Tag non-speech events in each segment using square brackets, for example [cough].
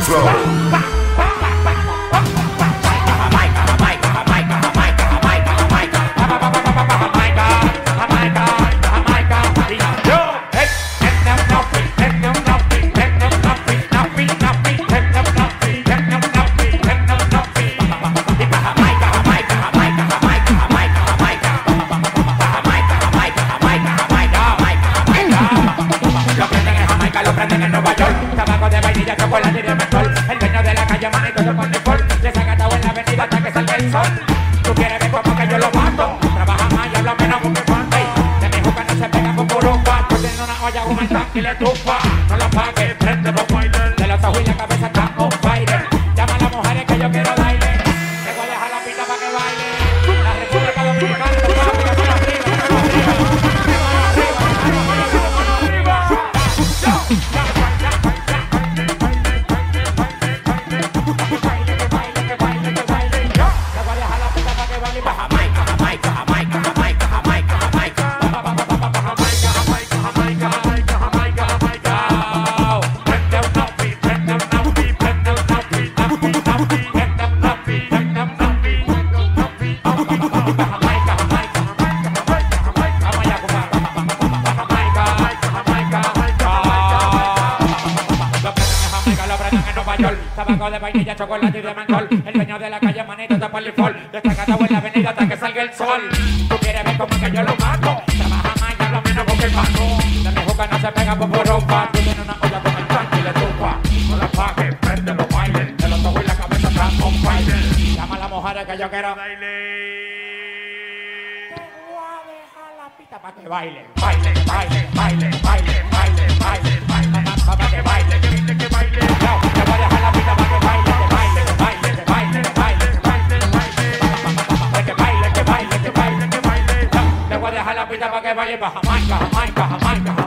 flow. Sol. Tú quieres ver como que yo lo mato. Trabaja más y habla menos con mi guante. De mi juca no se pega por puro cuarto. Tiene una olla con el tanque y le tufa. Tabaco de vainilla, chocolate y de mentol. El dueño de la calle, manito, el fall. Destacado en la avenida hasta que salga el sol. Tú quieres ver cómo que yo lo mato. Trabaja y habla menos con el pato. De mi juca no se pega por poropa. Tú tienes una olla con el tanque y le tufa. No la pagues, prende los bailes. De los ojos y la cabeza están on fire. Llama a la mujer que yo quiero. Para que baile, baile, baile, baile, baile, baile, baile, baile, para que baile, que baile, que baile. Yo, te voy a dejar la pista para que baile, que baile, que baile, que baile, que baile, que baile, que baile, que baile, que baile, que baile. Yo, te voy a dejar la pista para que baile para Jamaica, Jamaica, Jamaica, Jamaica, Jamaica,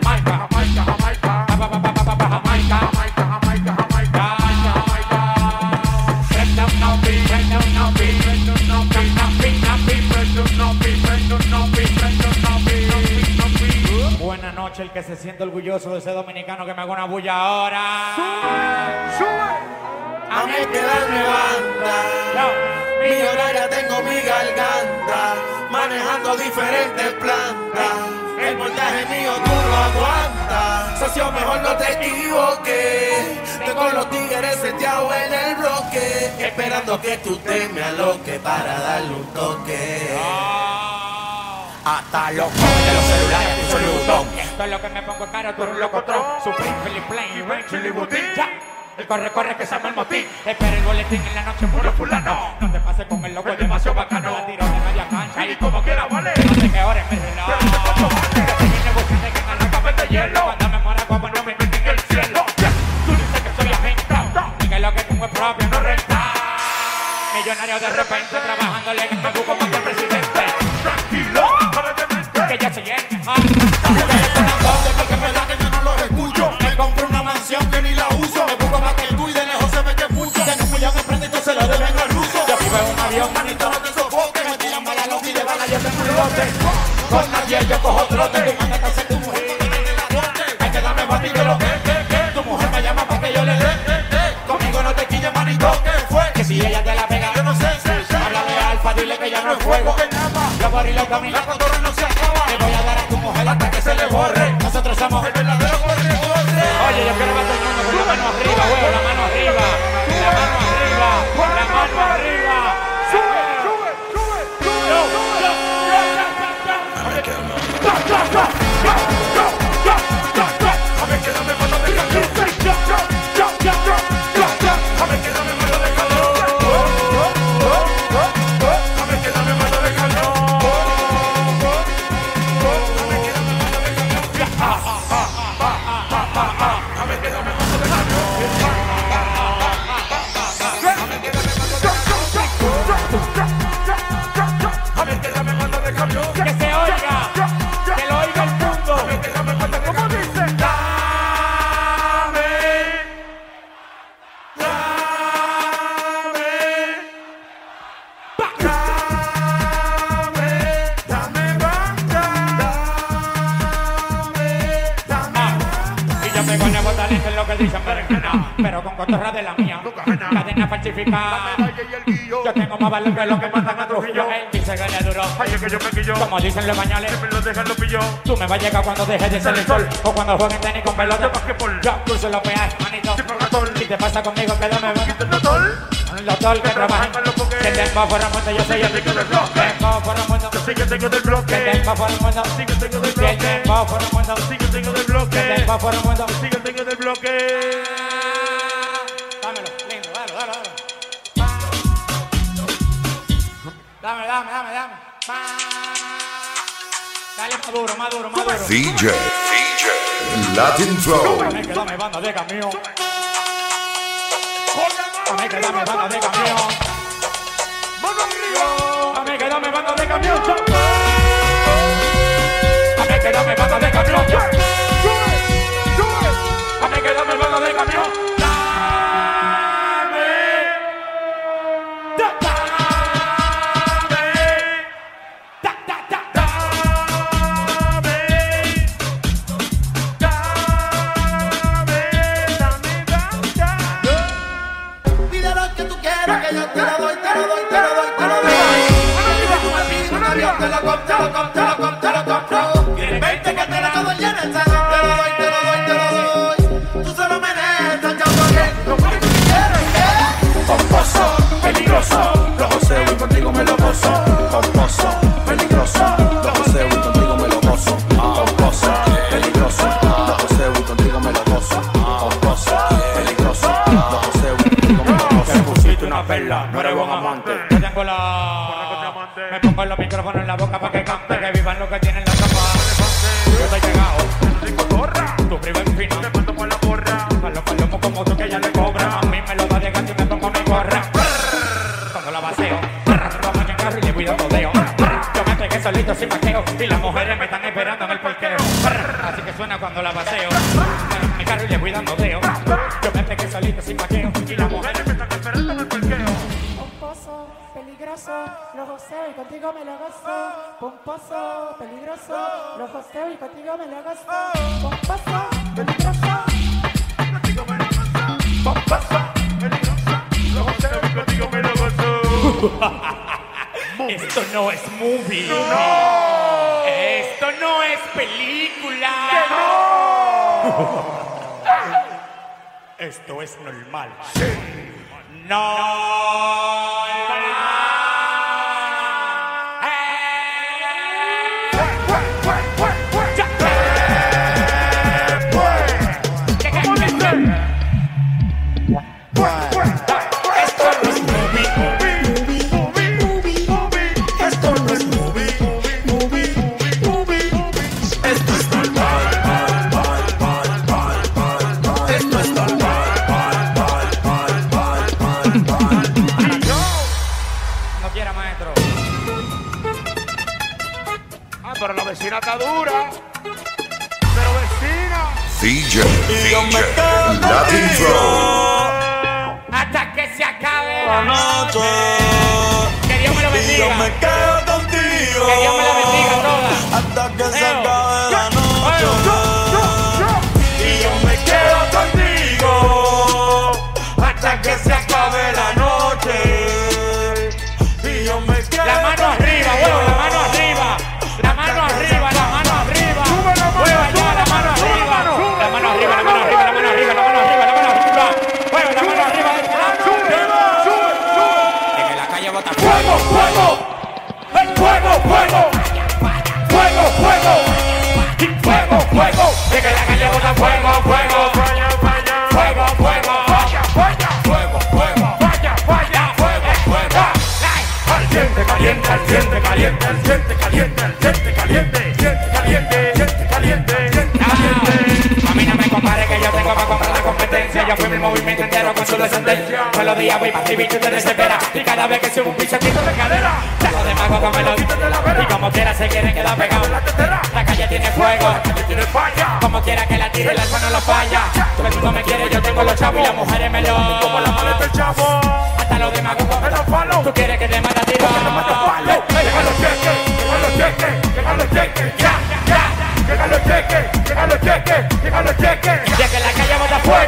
El que se siente orgulloso de ese dominicano que me haga una bulla ahora. A mí que darme banda. Millonaria tengo mi garganta. Manejando diferentes plantas. El voltaje mío tú lo aguantas. Socio, mejor no te equivoques. Tengo los tigres seteados en el bloque. Esperando que tú te me aloques para darle un toque. Hasta los jóvenes de los celulares un toque. Es lo que me pongo caro, tú eres un locotron. Supreme, Philip Plain, Rachel y Boutique. Ya. El corre, corre, que se llama el motín. Espera el boletín en la noche, puro fulano. No te pases con el loco, es demasiado bacano. La tiro de media cancha y como quiera, vale. No sé qué hora es mi reloj. Que se viene buscando que en la capa de hielo. Cuando me muera, como no me meten en el cielo. Tú dices que soy agente. Y que lo que tengo es propio, no renta. Millonario de repente, trabajándole en el como avión, manito, no te sofoques. Me tiran balas locas y de balas yo tengo un lote. Con nadie yo cojo trote. Tú mandas a hacer tu mujer que me dé la noche. Hay que darme lo que, que, que. Tu mujer me llama para que yo le dé. Conmigo no te quilles, manito, que fue. Que si ella te la pega, Yo no sé, sé, de alfa, dile que ya no es fuego. Los barriles La caminan, cotorra no El. Yo tengo más valor que lo que matan a Trujillo. Dice que le duró. Ay, que yo me quillo. Como dicen los bañales. Me lo dejan, lo pillo. Tú me vas a llegar cuando dejes de ser el sol O cuando jueguen tenis con pelota. Yo cruzo los peajes, manito. Si te pasa conmigo, quédame bueno ¿Qué doctor? El doctor que trabaja trabajan los porque- Que tengo por el mundo, yo soy el rico del bloque Tengo por el mundo Yo sí que tengo del Que bloque. tengo por el mundo Sí que tengo del Que bloque. tengo por el mundo Sí que tengo del Que bloque. tengo por el mundo Sí que tengo del bloque. Más duro, más duro, más duro DJ, DJ, Latin Flow. Dame que dame banda de camión. Dame que dame banda de camión. Dame que dame banda de camión. Dame que dame banda de camión. Y las mujeres me están esperando en el parqueo. Así que suena cuando la. En mi carro y le voy dando deo. Yo me pegué solito sin maqueo y las mujeres Me están esperando en el parqueo. Pomposo, peligroso, lo joseo y contigo me lo gozo. Pomposo, peligroso, lo joseo y contigo me lo gozo. Pomposo, peligroso. Contigo me lo gozo. Pomposo, peligroso, lo joseo y contigo me lo gozo. [laughs] Esto no es movie. No es película. Esto es normal. Esto DJ, DJ, Latin Flow. Hasta que se acabe la noche Que Dios me lo y yo bendiga. me quedo contigo. Que Dios me la bendiga a todas. hasta que se acabe la noche. Y yo me quedo contigo. Hasta que se días voy escribir y te desespera. Y cada vez que subo un piso de cadera. Ya los demás como me lo Y como quiera se quieren quedar pegados. La calle tiene fuego. Como quiera que la tire, el alfa no lo falla. Todo el mundo me quiere, yo tengo los chavos. Y las mujeres me lo. como la maleta el chavo, Hasta los demás como me lo falo, Tú quieres que te tiro. mata palo, llega los cheques, llega los cheques, llega los cheques, ya, ya, llega los cheques, llega los cheques, llega los cheques. Ya que la calle bota Fuego,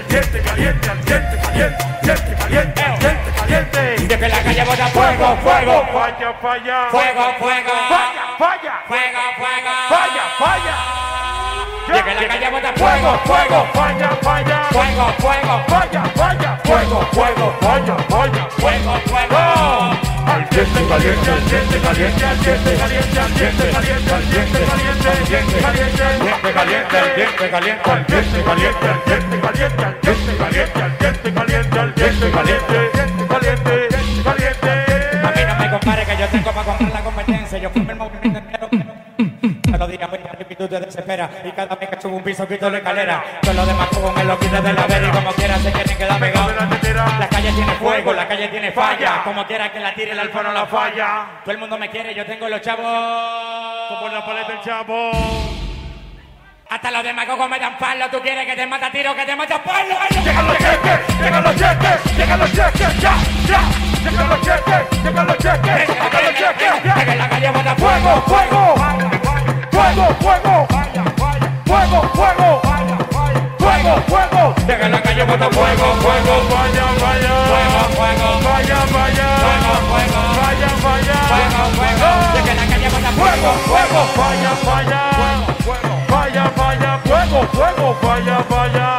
caliente, al diente, caliente, al caliente, caliente, al caliente. Y eh. que la calle bota fuego, fuego, falla, falla, fuego, fuego, falla, falla, fuego, fuego, falla, falla. De que la calle bota fuego, fuego, falla, falla, fuego, fuego, falla, falla, fuego, fuego, falla, falla, fuego, fuego. Al diente caliente, al diente caliente, al diente caliente, al diente caliente, al diente caliente, al diente caliente, al diente caliente, al diente caliente, al diente caliente, al diente caliente, al diente caliente, al diente caliente, al diente caliente, caliente, caliente. A mí no me compare que yo tengo para comprar la competencia. Yo firmo el movimiento entero. Voy a tú te. Y cada un piso quito la escalera. Todos los demás jugos me lo quitan de la vera y como quiera se quieren quedar pegados. La calle tiene fuego, la calle tiene falla. Como quiera que la tire el alfa no la falla. Todo el mundo me quiere, yo tengo los chavos. Como la pared del chavo. Hasta los demagogos me dan palo. Tú quieres que te mata tiro, que te mata palo. Llegan los cheques, llegan los cheques, llegan los cheques, ya, ya. Llegan los cheques, llegan los cheques, llegan los cheques. Que en la calle bota Fuego, fuego, fuego, fuego, fuego, fuego, fuego, fuego. Llega en la calle bota fuego, fuego. Vaya, vaya, Fuego, fuego. vaya, vaya, Fuego, fuego. vaya, vaya, Fuego, fuego. En la calle bota fuego, fuego, fuego, fuego. vaya, vaya, vaya, vaya, fuego, fuego, vaya, vaya,